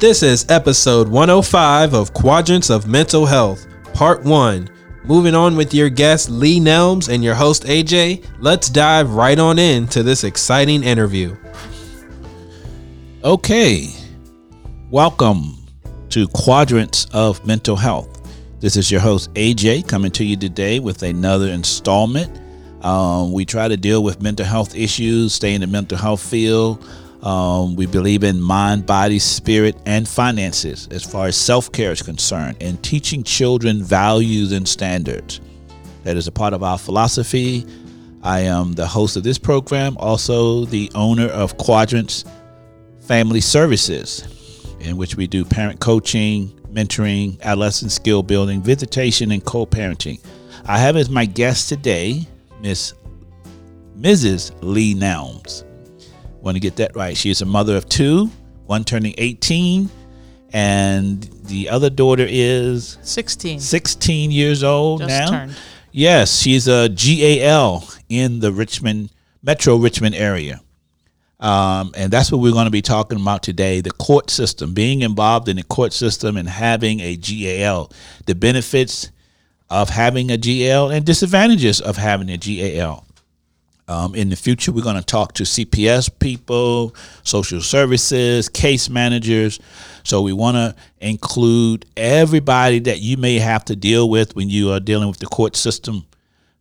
This is episode 105 of Quadrants of Mental Health, part one. Moving on with your guest Lee Nelms and your host AJ, let's dive right on into this exciting interview. Okay, welcome to Quadrants of Mental Health. This is your host AJ coming to you today with another installment. Um, we try to deal with mental health issues, stay in the mental health field. Um, we believe in mind, body, spirit, and finances as far as self care is concerned, and teaching children values and standards. That is a part of our philosophy. I am the host of this program, also the owner of Quadrants Family Services, in which we do parent coaching, mentoring, adolescent skill building, visitation, and co parenting. I have as my guest today Miss Mrs. Lee Nelms. Want to get that right. She is a mother of two, one turning 18, and the other daughter is 16. 16 years old Just now. turned. Yes, she's a GAL in the Richmond Metro Richmond area. Um, and that's what we're going to be talking about today the court system, being involved in the court system and having a GAL, the benefits of having a GAL and disadvantages of having a GAL. Um, in the future, we're going to talk to CPS people, social services, case managers. So we want to include everybody that you may have to deal with when you are dealing with the court system.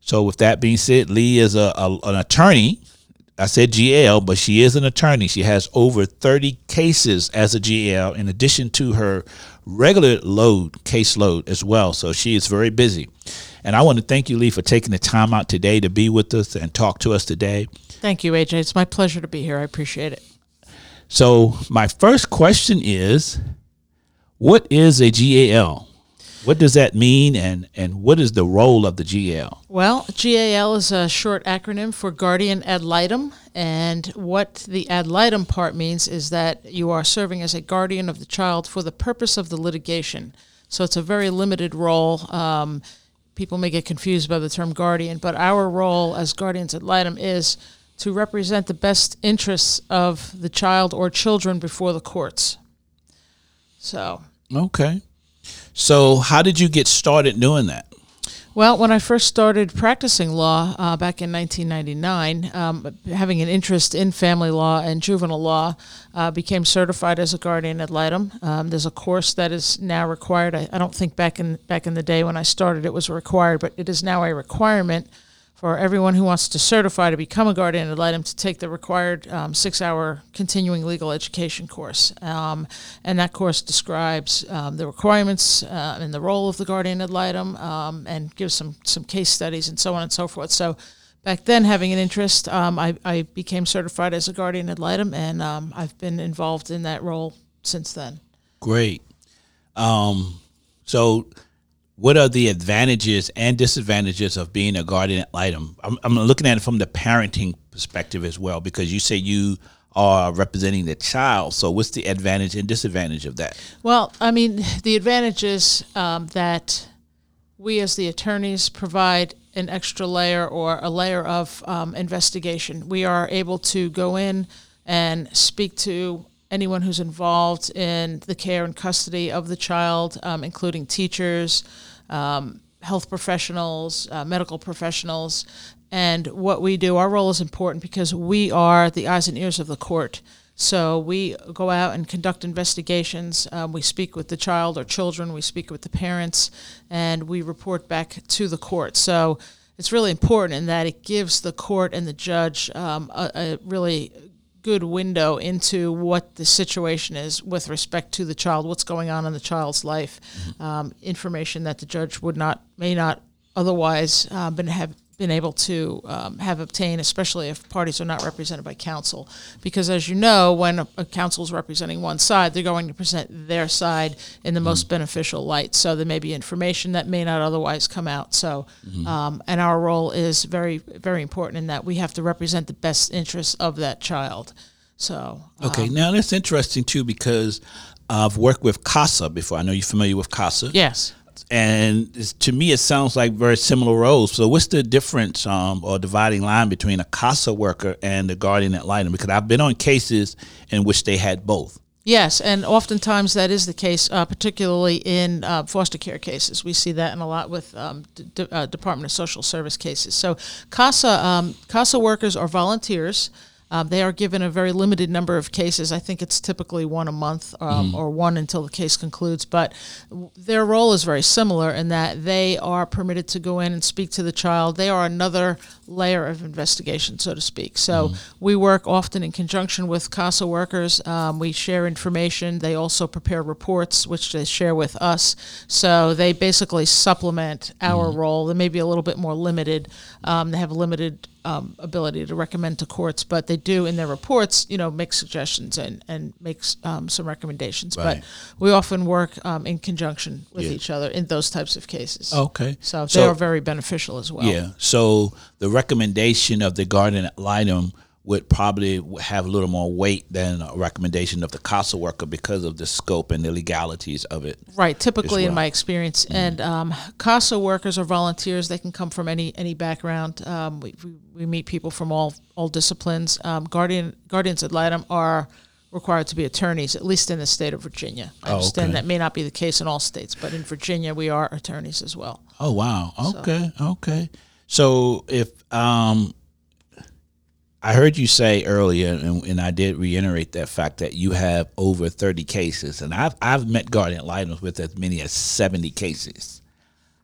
So with that being said, Lee is a, a an attorney. I said GL, but she is an attorney. She has over 30 cases as a GL in addition to her regular load, caseload as well. So she is very busy. And I want to thank you, Lee, for taking the time out today to be with us and talk to us today. Thank you, AJ. It's my pleasure to be here. I appreciate it. So my first question is, what is a GAL? What does that mean, and, and what is the role of the GAL? Well, GAL is a short acronym for Guardian Ad Litem. And what the ad litem part means is that you are serving as a guardian of the child for the purpose of the litigation. So it's a very limited role. Um, people may get confused by the term guardian, but our role as guardians ad litem is to represent the best interests of the child or children before the courts. So Okay. So how did you get started doing that? Well, when I first started practicing law uh, back in 1999, um, having an interest in family law and juvenile law, uh, became certified as a guardian ad litem. Um, there's a course that is now required. I, I don't think back in back in the day when I started it was required, but it is now a requirement for everyone who wants to certify to become a guardian ad litem to take the required um, six-hour continuing legal education course. Um, and that course describes um, the requirements uh, and the role of the guardian ad litem um, and gives some, some case studies and so on and so forth. So back then, having an interest, um, I, I became certified as a guardian ad litem, and um, I've been involved in that role since then. Great. So, what are the advantages and disadvantages of being a guardian ad litem? I'm, I'm looking at it from the parenting perspective as well, because you say you are representing the child. So, what's the advantage and disadvantage of that? Well, I mean, the advantage is um, that we as the attorneys provide an extra layer or a layer of um, investigation. We are able to go in and speak to anyone who's involved in the care and custody of the child, um, including teachers, um, health professionals, uh, medical professionals. And what we do, our role is important because we are the eyes and ears of the court. So we go out and conduct investigations. Um, we speak with the child or children. We speak with the parents, and we report back to the court. So it's really important in that it gives the court and the judge um, a, a really good window into what the situation is with respect to the child, what's going on in the child's life, um, information that the judge would not may not otherwise uh, been have been able to um, have obtained, especially if parties are not represented by counsel. Because as you know, when a, a counsel is representing one side, they're going to present their side in the most beneficial light. So there may be information that may not otherwise come out. So, um, and our role is very, very important in that we have to represent the best interests of that child. So, Okay, now that's interesting too because I've worked with CASA before. I know you're familiar with CASA. yes. And to me it sounds like very similar roles. So what's the difference um, or dividing line between a CASA worker and the guardian ad litem? Because I've been on cases in which they had both. Yes, and oftentimes that is the case, uh, particularly in uh, foster care cases. We see that in a lot with um, uh, Department of Social Service cases. So, CASA um, CASA workers are volunteers. Um, they are given a very limited number of cases. I think it's typically one a month um, or one until the case concludes. But their role is very similar in that they are permitted to go in and speak to the child. They are another layer of investigation, so to speak. So we work often in conjunction with CASA workers. Um, we share information. They also prepare reports, which they share with us. So they basically supplement our role. They may be a little bit more limited. Um, they have limited um, ability to recommend to courts, but they do in their reports, you know, make suggestions and and make um, some recommendations. Right. But we often work um, in conjunction with Yeah. each other in those types of cases. Okay. So they So- are very beneficial as well. Yeah. So the recommendation of the guardian ad litem would probably have a little more weight than a recommendation of the CASA worker because of the scope and the legalities of it. Right. Typically, in my experience, and um, CASA workers or volunteers, they can come from any any background. Um, we, we, we meet people from all all disciplines. Um, guardian guardians ad litem are required to be attorneys, at least in the state of Virginia. I Oh, understand okay. that may not be the case in all states, but in Virginia, we are attorneys as well. Oh wow. Okay. Okay. So if um I heard you say earlier, and, and I did reiterate that fact that you have over thirty cases, and I've I've met guardian ad litems with as many as seventy cases.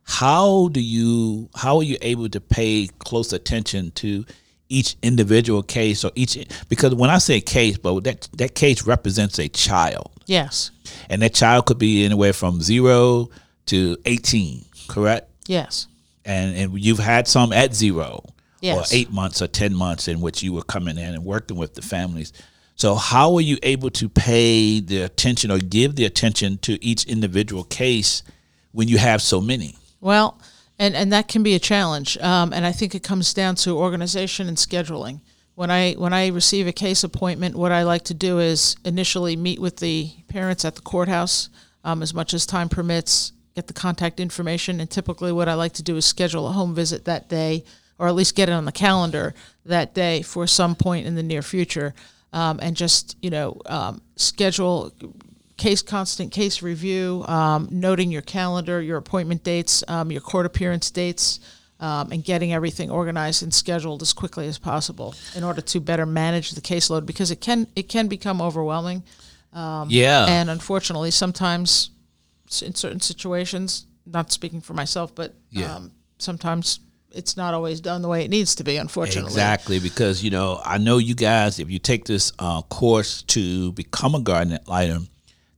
How do you how are you able to pay close attention to each individual case or each because when I say case, but that that case represents a child, Yes. and that child could be anywhere from zero to eighteen, correct? Yes. And and you've had some at zero Yes. or eight months or ten months in which you were coming in and working with the families. So how are you able to pay the attention or give the attention to each individual case when you have so many? Well, and, and that can be a challenge. Um, and I think it comes down to organization and scheduling. When I when I receive a case appointment, what I like to do is initially meet with the parents at the courthouse um, as much as time permits, get the contact information, and typically what I like to do is schedule a home visit that day, or at least get it on the calendar that day for some point in the near future, um, and just you know um, schedule case constant case review, um, noting your calendar, your appointment dates, um, your court appearance dates, um, and getting everything organized and scheduled as quickly as possible in order to better manage the caseload because it can it can become overwhelming. yeah, And unfortunately, sometimes in certain situations, not speaking for myself, but Yeah. um, sometimes it's not always done the way it needs to be. Unfortunately, exactly. Because you know, I know you guys. If you take this uh, course to become a ad litem,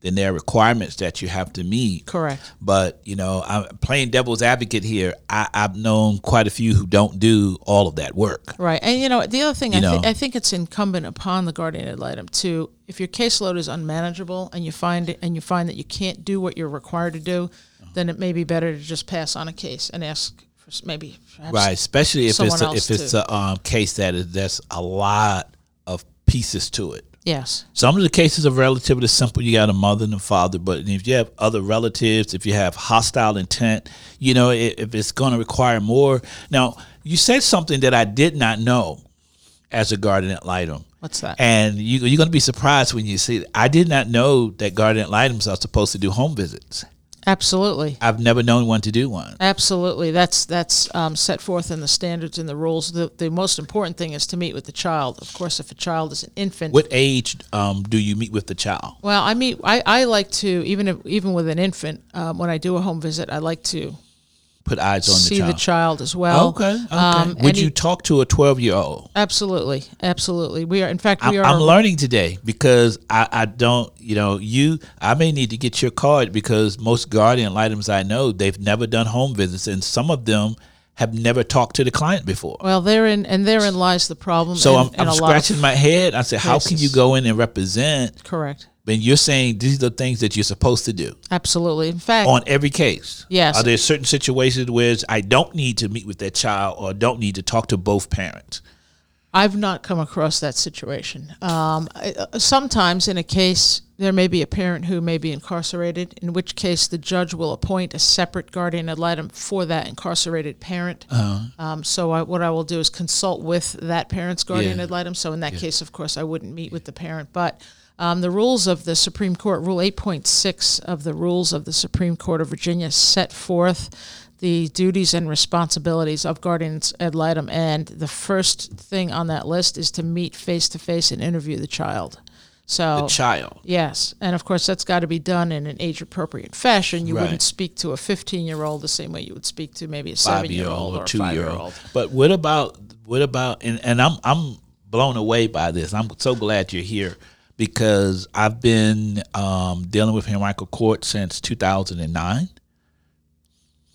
then there are requirements that you have to meet. Correct. But you know, I'm playing devil's advocate here. I, I've known quite a few who don't do all of that work. Right, and you know the other thing I, know. I think it's incumbent upon the guardian ad litem to, if your caseload is unmanageable and you find it and you find that you can't do what you're required to do, then it may be better to just pass on a case and ask for maybe Right, especially if it's a, if it's to- a um, case that is that's a lot of pieces to it. Yes, Some of the cases are relatively simple. You got a mother and a father, but if you have other relatives, if you have hostile intent, you know, if, if it's going to require more. Now, you said something that I did not know as a guardian ad litem. what's that? And you, you're going to be surprised when you see it. I did not know that guardian ad litems are supposed to do home visits. Absolutely. I've never known one to do one. Absolutely, that's that's um, set forth in the standards and the rules. The the most important thing is to meet with the child. Of course, if a child is an infant, What age um, do you meet with the child? Well, I mean, I, I like to even if, even with an infant, um, when I do a home visit, I like to Put eyes on the see child. the child as well. Okay. Okay. Um, Would you talk to a 12 year old? Absolutely, absolutely. We are, in fact, I'm, we are. I'm learning today because I, I don't, you know, you, I may need to get your card because most guardian ad litems I know, they've never done home visits and some of them have never talked to the client before. well, therein and therein lies the problem. So I'm, I'm scratching my head. I said, how can you go in and represent? correct. And you're saying these are the things that you're supposed to do Absolutely. In fact, on every case. Yes. Are there certain situations where I don't need to meet with that child or don't need to talk to both parents? I've not come across that situation. Um, uh, sometimes in a case, there may be a parent who may be incarcerated, in which case the judge will appoint a separate guardian ad litem for that incarcerated parent. Um, so I, what I will do is consult with that parent's guardian Yeah. ad litem. So in that case, of course, I wouldn't meet with the parent, but Um, the rules of the Supreme Court, Rule 8.6 of the rules of the Supreme Court of Virginia, set forth the duties and responsibilities of guardians ad litem. And the first thing on that list is to meet face to face and interview the child. So The child. Yes, and of course that's got to be done in an age-appropriate fashion. You Right. wouldn't speak to a 15-year-old the same way you would speak to maybe a seven-year-old or or a two year five-year-old. old. But what about what about and, and I'm I'm blown away by this. I'm so glad you're here because I've been um, dealing with Henrico Court since 2009.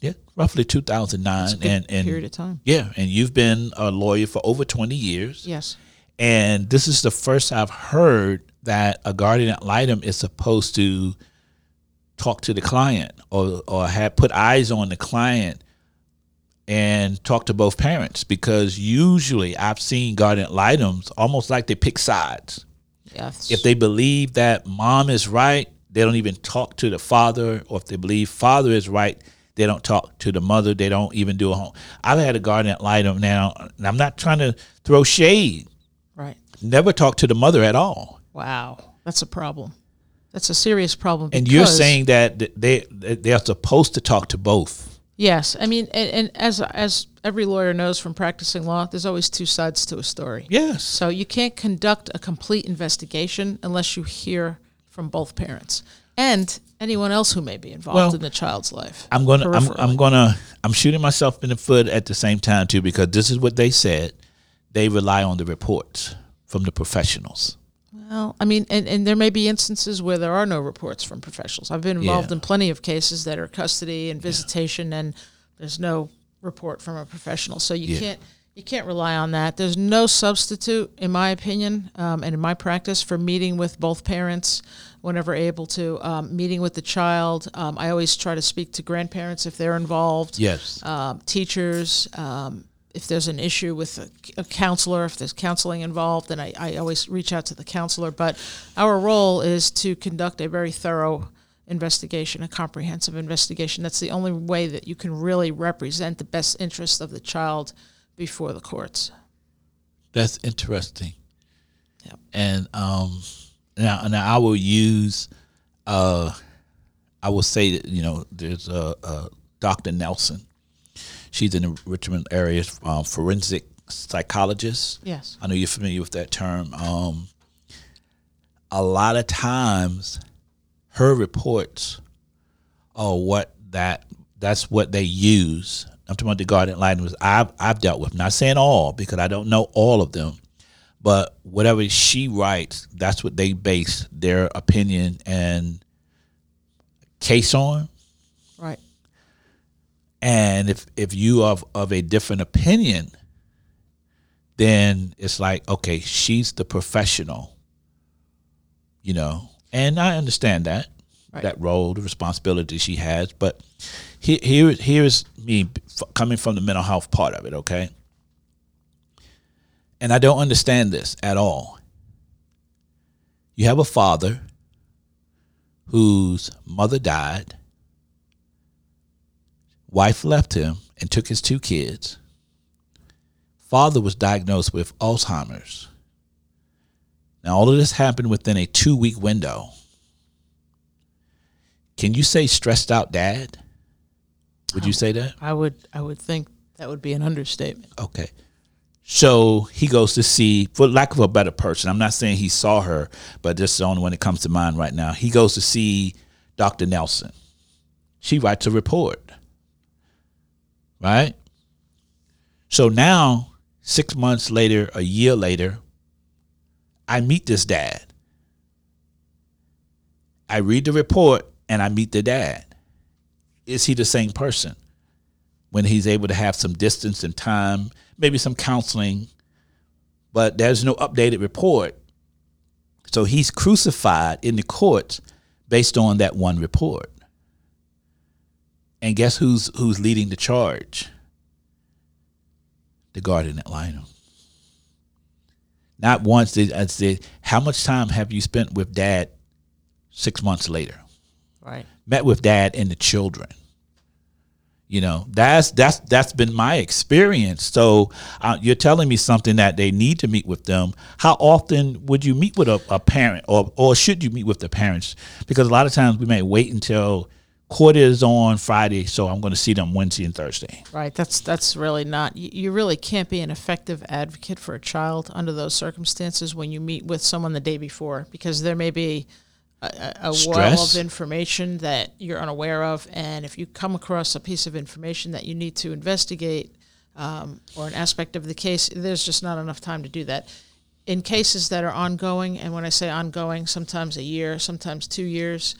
Yeah, roughly 2009, Good and and period of time. yeah, and you've been a lawyer for over 20 years. Yes. And this is the first I've heard that a guardian ad litem is supposed to talk to the client or, or have put eyes on the client and talk to both parents because usually I've seen guardian ad litems almost like they pick sides. Yes. If they believe that mom is right, they don't even talk to the father, or if they believe father is right, they don't talk to the mother. They don't even do a home. I've had a guardian ad litem now, and I'm not trying to throw shade. right. Never talk to the mother at all. Wow, that's a problem. That's a serious problem. And you're saying that they they are supposed to talk to both. Yes. I mean, and, and as as every lawyer knows from practicing law, there's always two sides to a story. Yes. So you can't conduct a complete investigation unless you hear from both parents and anyone else who may be involved Well, in the child's life. I'm gonna I'm. I'm gonna I'm shooting myself in the foot at the same time too because this is what they said. They rely on the reports from the professionals. Well, I mean, and, and there may be instances where there are no reports from professionals. I've been involved Yeah. in plenty of cases that are custody and visitation, and there's no report from a professional. So you Yeah. can't you can't rely on that. There's no substitute, in my opinion, um, and in my practice, for meeting with both parents whenever able to. Um, meeting with the child. Um, I always try to speak to grandparents if they're involved Yes. um, teachers. If there's an issue with a, a counselor, if there's counseling involved, then I, I always reach out to the counselor. But our role is to conduct a very thorough investigation, a comprehensive investigation. That's the only way that you can really represent the best interest of the child before the courts. That's interesting. Yep. And um, now, now I will use, uh, I will say that you know there's a, a Dr. Nelson. She's in the Richmond area, um, forensic psychologist. Yes. I know you're familiar with that term. Um, a lot of times, her reports are what that that's what they use. I'm talking about the guardian lighting was I've I've dealt with. Not saying all because I don't know all of them, but whatever she writes, that's what they base their opinion and case on. And if if you are of, of a different opinion, then it's like, okay, she's the professional, you know. And I understand that Right. that role, the responsibility she has. But here, here, here's me f- coming from the mental health part of it. Okay, and I don't understand this at all. You have a father whose mother died wife left him and took his two kids. Father was diagnosed with Alzheimer's. Now, all of this happened within a two week window. Can you say stressed out dad? Would you say that? I would I would think that would be an understatement. Okay. So he goes to see, for lack of a better person, I'm not saying he saw her, but this is the only one that comes to mind right now. He goes to see Dr. Nelson. She writes a report. Right? So now, six months later, a year later, I meet this dad. I read the report and I meet the dad. Is he the same person? when he's able to have some distance and time, maybe some counseling, but there's no updated report. So he's crucified in the courts based on that one report. And guess who's who's leading the charge? The guardian ad litem. Not once did I say, how much time have you spent with dad six months later? Right. met with dad and the children. You know, that's that's that's been my experience. So uh, you're telling me something that they need to meet with them. How often would you meet with a, a parent, or or should you meet with the parents? Because a lot of times we may wait until court is on Friday, so I'm going to see them Wednesday and Thursday. Right. That's that's really not. You, really can't be an effective advocate for a child under those circumstances when you meet with someone the day before, because there may be a, a, Stress. of information that you're unaware of, and if you come across a piece of information that you need to investigate um, or an aspect of the case, there's just not enough time to do that. In cases that are ongoing, and when I say ongoing, sometimes a year, sometimes two years,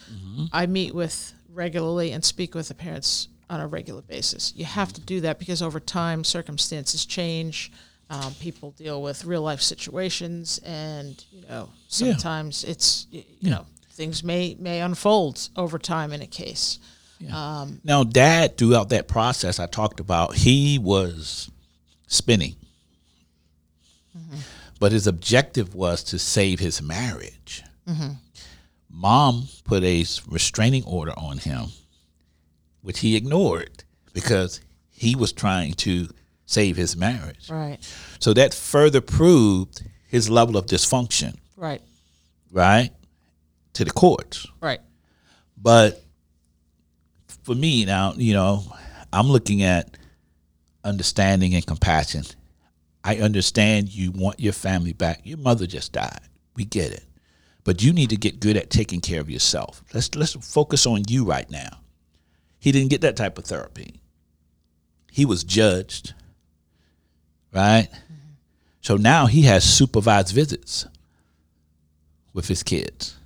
I meet with regularly and speak with the parents on a regular basis. You have to do that because over time, circumstances change. Um, people deal with real life situations, and you know Yeah. sometimes it's y- you know things may may unfold over time in a case. Um, now, Dad, throughout that process I talked about, he was spinning, mm-hmm. but his objective was to save his marriage. Mm-hmm. Mom put a restraining order on him, which he ignored because he was trying to save his marriage. Right. So that further proved his level of dysfunction, Right. right, to the courts. Right. But for me now, you know, I'm looking at understanding and compassion. I understand you want your family back. Your mother just died. We get it. But you need to get good at taking care of yourself. Let's let's focus on you right now. He didn't get that type of therapy. He was judged. Right? So now he has supervised visits with his kids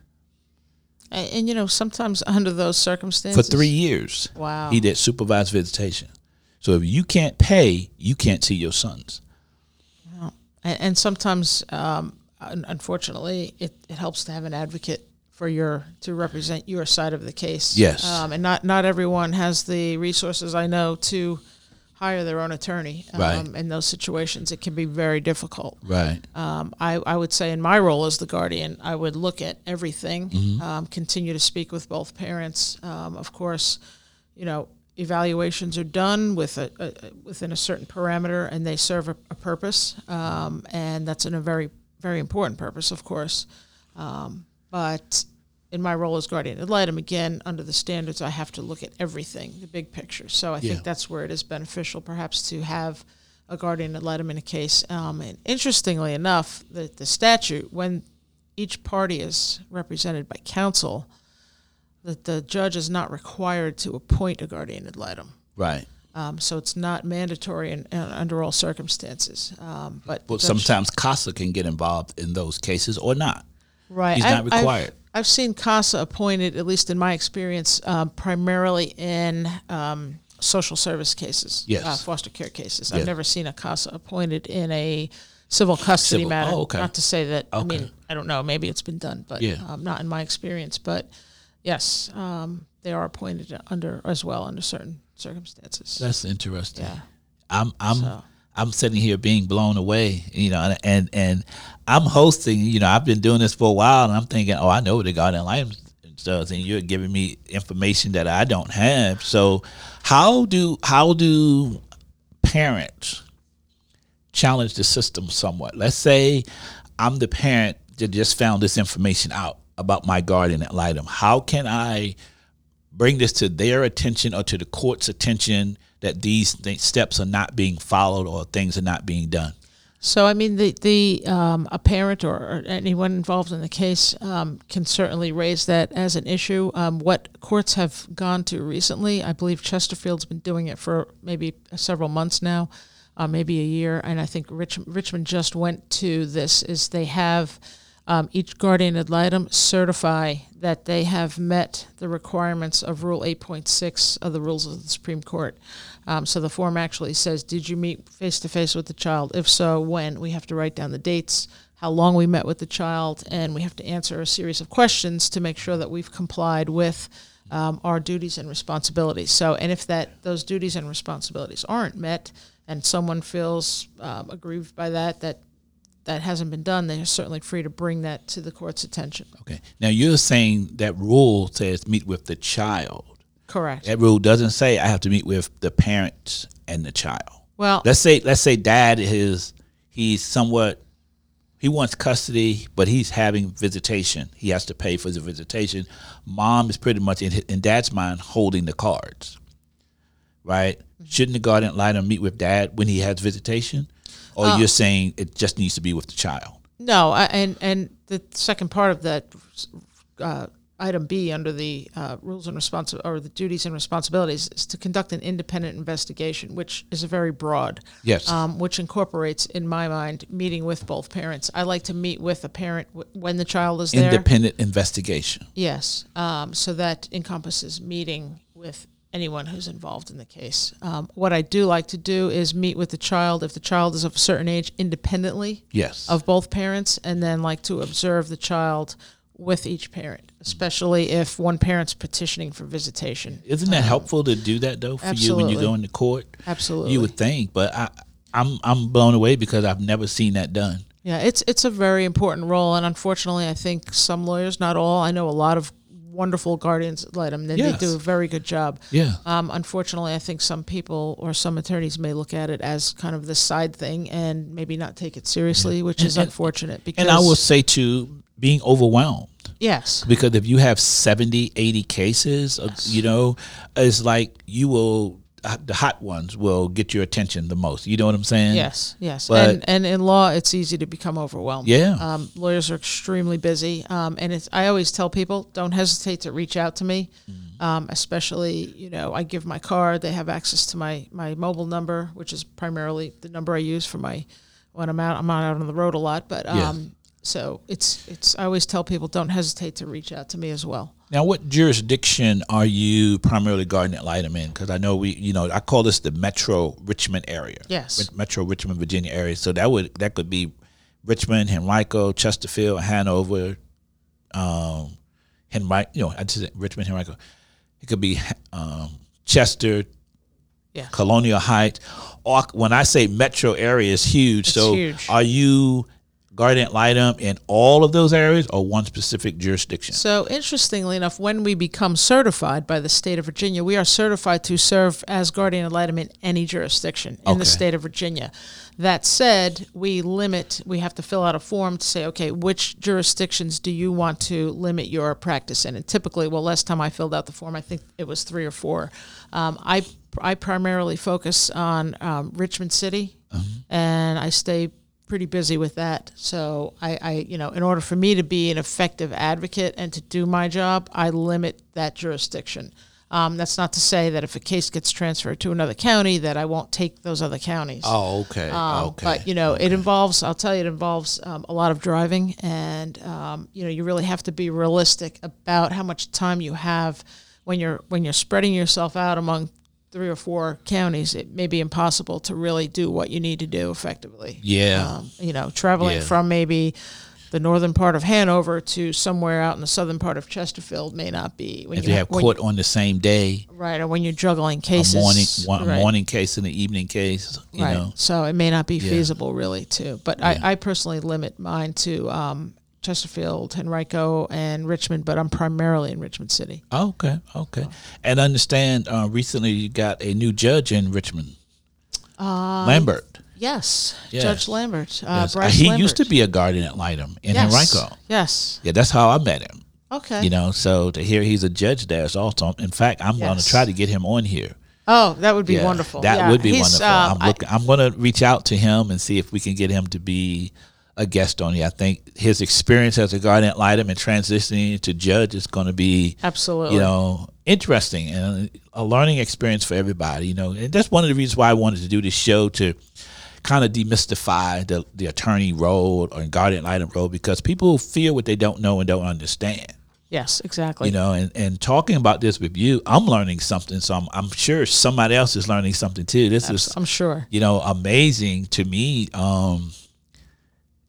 And, and you know sometimes under those circumstances, for three years. Wow. He did supervised visitation. So if you can't pay, you can't see your sons. and, and sometimes um, unfortunately it, it helps to have an advocate for your to represent your side of the case Yes. um, and not not everyone has the resources i know to hire their own attorney um, Right. in those situations it can be very difficult Right. um, I, I would say in my role as the guardian, I would look at everything, Mm-hmm. um, continue to speak with both parents. Um, of course, you know, evaluations are done with a, a within a certain parameter, and they serve a, a purpose, um, and that's in a very very important purpose, of course. Um, but in my role as guardian ad litem, again, under the standards, I have to look at everything, the big picture. So I Yeah. think that's where it is beneficial, perhaps, to have a guardian ad litem in a case. Um, and interestingly enough, the, the statute, when each party is represented by counsel, that the judge is not required to appoint a guardian ad litem. Right. Um, so it's not mandatory in, in, under all circumstances. Um, but judge- sometimes CASA can get involved in those cases or not. Right. He's not required. I've, I've seen CASA appointed, at least in my experience, um, primarily in um, social service cases, Yes. uh, foster care cases. Yeah. I've never seen a CASA appointed in a civil custody Civil. matter. Oh, okay. Not to say that, I mean, I don't know, maybe it's been done, but Yeah. um, not in my experience. But yes, um, they are appointed under as well under certain circumstances. That's interesting. yeah. I'm I'm So- I'm sitting here being blown away, you know, and, and and I'm hosting, you know, I've been doing this for a while and I'm thinking, oh, I know what the Guardian ad Litems does, and you're giving me information that I don't have. So how do how do parents challenge the system somewhat? Let's say I'm the parent that just found this information out about my guardian ad litem. How can I bring this to their attention or to the court's attention that these th- steps are not being followed or things are not being done. So, I mean, the the um, a parent or, or anyone involved in the case um, can certainly raise that as an issue. Um, what courts have gone to recently, I believe Chesterfield's been doing it for maybe several months now, uh, maybe a year, and I think Rich, Richmond just went to this. Is they have um, each guardian ad litem certify that they have met the requirements of Rule 8.6 of the rules of the Supreme Court. Um, so the form actually says, Did you meet face to face with the child? If so, when? We have to write down the dates, how long we met with the child, and we have to answer a series of questions to make sure that we've complied with. Um, our duties and responsibilities. So, and if that those duties and responsibilities aren't met, and someone feels um, aggrieved by that, that that hasn't been done, they're certainly free to bring that to the court's attention. Okay. Now you're saying that rule says meet with the child. Correct. That rule doesn't say I have to meet with the parents and the child. Well, Let's say let's say dad is he's somewhat he wants custody, but he's having visitation. He has to pay for the visitation. Mom is pretty much in in dad's mind holding the cards, right? Shouldn't the guardian litem meet with dad when he has visitation, or Uh, you're saying it just needs to be with the child? No, I, and and the second part of that uh, item B under the uh, rules and responsi- or the duties and responsibilities is to conduct an independent investigation, which is a very broad. Yes. Um, which incorporates, in my mind, meeting with both parents. I like to meet with a parent w- when the child is there. Independent investigation. Yes. Um, so that encompasses meeting with anyone who's involved in the case. Um, what I do like to do is meet with the child if the child is of a certain age independently Yes. of both parents and then like to observe the child with each parent, especially if one parent's petitioning for visitation. Isn't that helpful to do that though for you when you go into court? Absolutely. You would think, but I, I'm I'm blown away because I've never seen that done. Yeah, it's it's a very important role, and unfortunately, I think some lawyers, not all, I know a lot of wonderful guardians ad litem, and Yes. they do a very good job. Yeah. Um, unfortunately, I think some people or some attorneys may look at it as kind of this side thing and maybe not take it seriously, which is And- unfortunate. Because And I will say too, being overwhelmed. yes, Because if you have 70, 80 cases, uh, you know, it's like you will, the hot ones will get your attention the most. You know what I'm saying? yes, yes, But- and and in law, it's easy to become overwhelmed. Yeah. um, lawyers are extremely busy, um, and it's. I always tell people, don't hesitate to reach out to me. Mm. Um, especially, you know, I give my card. They have access to my my mobile number, which is primarily the number I use for my when I'm out. I'm not out on the road a lot, but um, Yeah. so it's it's. I always tell people, don't hesitate to reach out to me as well. Now, what jurisdiction are you primarily guardian ad litem in? Because I know we, you know, I call this the Metro Richmond area. Yes. Metro Richmond, Virginia area. So that would that could be Richmond, Henrico, Chesterfield, Hanover, um, Henrico. You know, I just said Richmond, Henrico. It could be um, Chester, Yeah. Colonial Heights. Or when I say metro area, is huge. so huge. are you guardian ad litem in all of those areas or one specific jurisdiction? So, interestingly enough, when we become certified by the state of Virginia, we are certified to serve as guardian ad litem in any jurisdiction in Okay. the state of Virginia. That said, we limit, we have to fill out a form to say, okay, which jurisdictions do you want to limit your practice in? And typically, well, last time I filled out the form, I think it was three or four. Um, I, I primarily focus on um, Richmond City, and I stay pretty busy with that. So I, I, you know, in order for me to be an effective advocate and to do my job, I limit that jurisdiction. Um, that's not to say that if a case gets transferred to another county, that I won't take those other counties. Oh, okay. Um, okay. But you know, it involves. I'll tell you, it involves um, a lot of driving, and um, you know, you really have to be realistic about how much time you have when you're when you're spreading yourself out among three or four counties. It may be impossible to really do what you need to do effectively. Yeah. Um, you know, traveling Yeah. from maybe the northern part of Hanover to somewhere out in the southern part of Chesterfield may not be when if you have when court on the same day, right, or when you're juggling cases, a morning one, a right. morning case and an evening case, you right. know. So it may not be Yeah. feasible really too. But I, I personally limit mine to um, Chesterfield, Henrico, and Richmond, but I'm primarily in Richmond City. Oh, okay, okay. And understand, uh, recently you got a new judge in Richmond, Uh, Lambert. Yes, Yes. Judge Lambert. Uh, Yes. Bryce he Lambert. used to be a guardian ad litem in yes. Henrico. Yes. Yeah, that's how I met him. Okay. You know, so to hear he's a judge there is awesome. In fact, I'm going to try to get him on here. oh, that would be Yeah, wonderful. That Yeah, would be he's, wonderful. um, I'm I- looking. I'm going to reach out to him and see if we can get him to be a guest on here. I think his experience as a guardian ad litem and transitioning to judge is going to be absolutely. you know, interesting and a learning experience for everybody, you know. And that's one of the reasons why I wanted to do this show to kind of demystify the, the attorney role or guardian ad litem role because people fear what they don't know and don't understand. yes, exactly. You know, and, and talking about this with you, I'm learning something. So I'm, I'm sure somebody else is learning something too. This is I'm sure. you know, amazing to me. Um,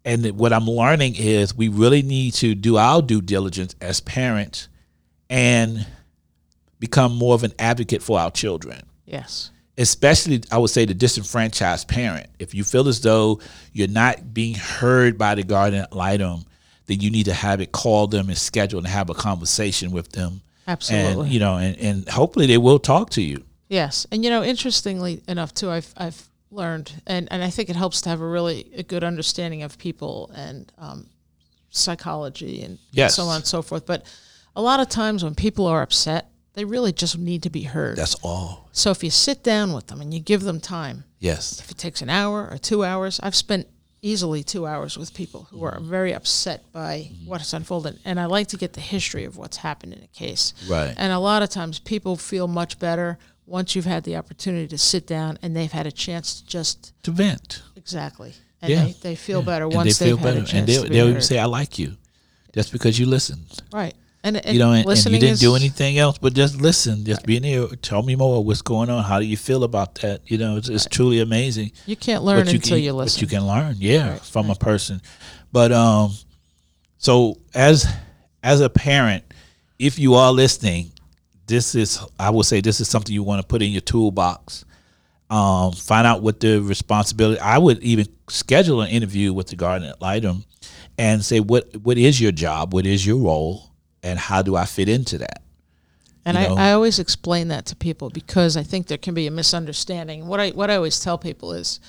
and what I'm learning is we really need to do our due diligence as parents and become more of an advocate for our children. Yes. Especially, I would say, the disenfranchised parent. If you feel as though you're not being heard by the guardian ad litem, then you need to have it call them and schedule and have a conversation with them Absolutely. And you know, and, and hopefully they will talk to you. Yes, and you know, interestingly enough, too, I've I've learned, and, and I think it helps to have a really a good understanding of people and um, psychology and Yes. so on and so forth. But a lot of times when people are upset, they really just need to be heard. That's all. so if you sit down with them and you give them time, Yes. if it takes an hour or two hours, I've spent easily two hours with people who are very upset by what's unfolded, and I like to get the history of what's happened in a case. Right. And a lot of times, people feel much better once you've had the opportunity to sit down and they've had a chance to just To vent. exactly, and Yeah. they, they feel better And once they they've feel better. a chance And they'll, they'll even say, I like you. Just because you listened. right. And, and you know, and, and you didn't is, do anything else but just listen, just be in here. Tell me more. What's going on? How do you feel about that? You know, it's, it's truly amazing. You can't learn you until can, you listen. What you can learn, yeah, Right, from a person. But um, so as as a parent, if you are listening, this is I would say this is something you want to put in your toolbox. Um, find out what the responsibility. I would even schedule an interview with the guardian ad litem and say what what is your job, what is your role, and how do I fit into that. And you I. I always explain that to people because I think there can be a misunderstanding. What I what I always tell people is,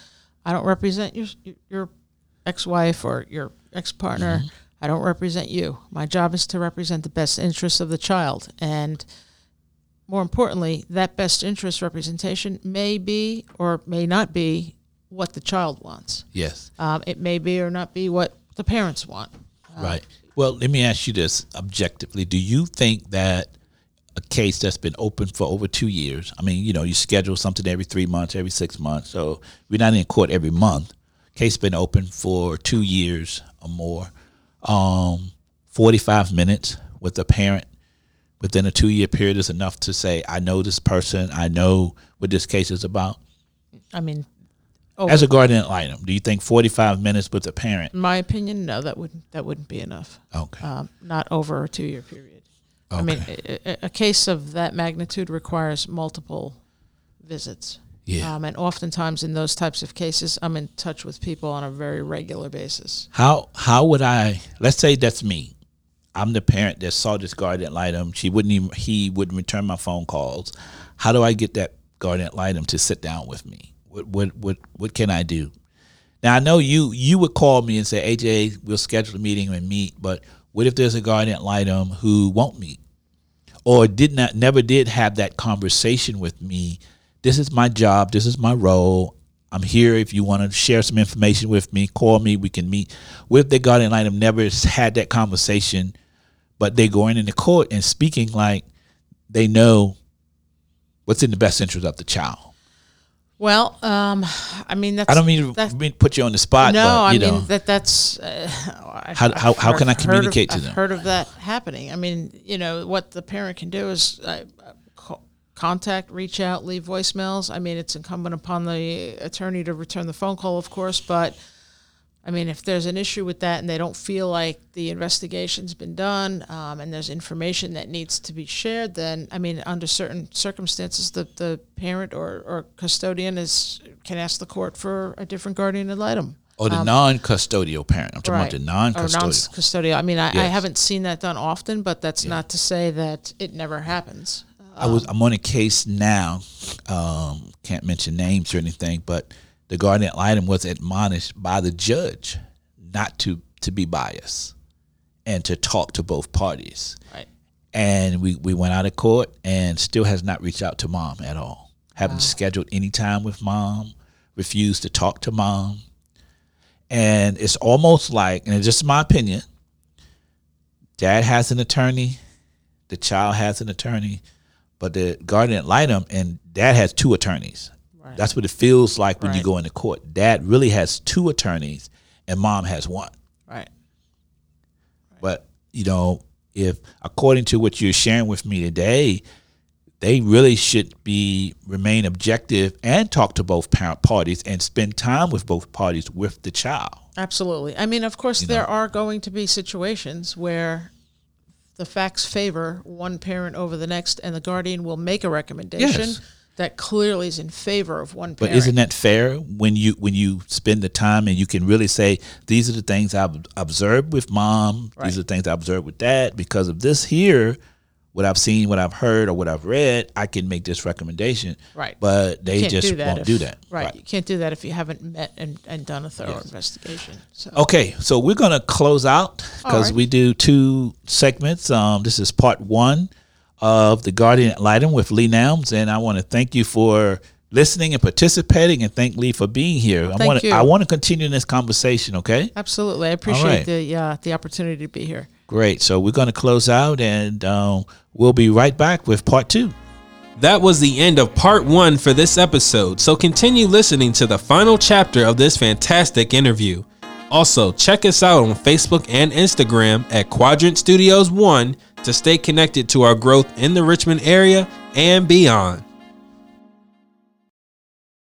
I don't represent your your ex-wife or your ex-partner. Mm-hmm. I don't represent you. My job is to represent the best interests of the child, and more importantly, that best interest representation may be or may not be what the child wants. Yes. Um, it may be or not be what the parents want. Right. Well, let me ask you this objectively. Do you think that a case that's been open for over two years, I mean, you know, you schedule something every three months, every six months, so we're not in court every month. Case been open for two years or more. Um, 45 minutes with a parent within a two year period is enough to say, I know this person, I know what this case is about. I mean, As a guardian ad litem, do you think 45 minutes with a parent? in my opinion, no, that wouldn't that wouldn't be enough. Okay. um, not over a two-year period. Okay. I mean, a, a- a case of that magnitude requires multiple visits. Yeah. Um, and oftentimes in those types of cases, I'm in touch with people on a very regular basis. How how would I? Let's say that's me. I'm the parent that saw this guardian ad litem. She wouldn't even. He wouldn't return my phone calls. How do I get that guardian ad litem to sit down with me? What what what what can I do? Now I know you you would call me and say, AJ, we'll schedule a meeting and meet. But what if there's a guardian ad litem who won't meet, or did not never did have that conversation with me? This is my job. This is my role. I'm here. If you want to share some information with me, call me. We can meet. What if the guardian ad litem never had that conversation, but they going into court and speaking like they know what's in the best interest of the child? Well, um, I mean, that's I don't mean to that's, mean to put you on the spot, no, but I you mean know, that that's uh, I've- How- how- I've how can I heard of- communicate to I've them? Heard of that happening? I mean, you know, what the parent can do is uh, contact, reach out, leave voicemails. I mean, it's incumbent upon the attorney to return the phone call, of course, but. I mean, if there's an issue with that and they don't feel like the investigation's been done um, and there's information that needs to be shared, then I mean, under certain circumstances, the, the parent or, or custodian is can ask the court for a different guardian ad litem. or the non-custodial parent. I'm talking about the non-custodial. non-custodial. I mean, I, I haven't seen that done often, but that's not to say that it never happens. I was I'm on a case now. Um, can't mention names or anything, but the guardian ad litem was admonished by the judge not to to be biased and to talk to both parties. Right. And we, we went out of court and still has not reached out to mom at all. Haven't scheduled any time with mom, refused to talk to mom. And it's almost like, and it's just my opinion, dad has an attorney, the child has an attorney, but the guardian ad litem and dad has two attorneys. Right. That's what it feels like when you go into court. Dad really has two attorneys and mom has one. Right. But you know, if according to what you're sharing with me today, they really should be remain objective and talk to both parent parties and spend time with both parties with the child. Absolutely. I mean, of course, there are going to be situations where the facts favor one parent over the next, and the guardian will make a recommendation Yes. That clearly is in favor of one person. But isn't that fair when you when you spend the time and you can really say these are the things I've observed with mom, these are the things I observed with dad because of this here what I've seen, what I've heard, or what I've read, I can make this recommendation. Right. But they just do won't if- do that. Right. You can't do that if you haven't met and, and done a thorough investigation. So Okay, so we're gonna close out because right. we do two segments. Um, this is part one of the Guardian ad Litem with Lee Nelms. and I want to thank you for listening and participating, and thank Lee for being here. I Thank want you. I want to continue this conversation. Okay, absolutely, I appreciate right. the uh, the opportunity to be here. great. So we're gonna close out, and um, we'll be right back with part two. That was the end of part one for this episode, so continue listening to the final chapter of this fantastic interview. Also, check us out on Facebook and Instagram at Quadrant Studios 1 to stay connected to our growth in the Richmond area and beyond.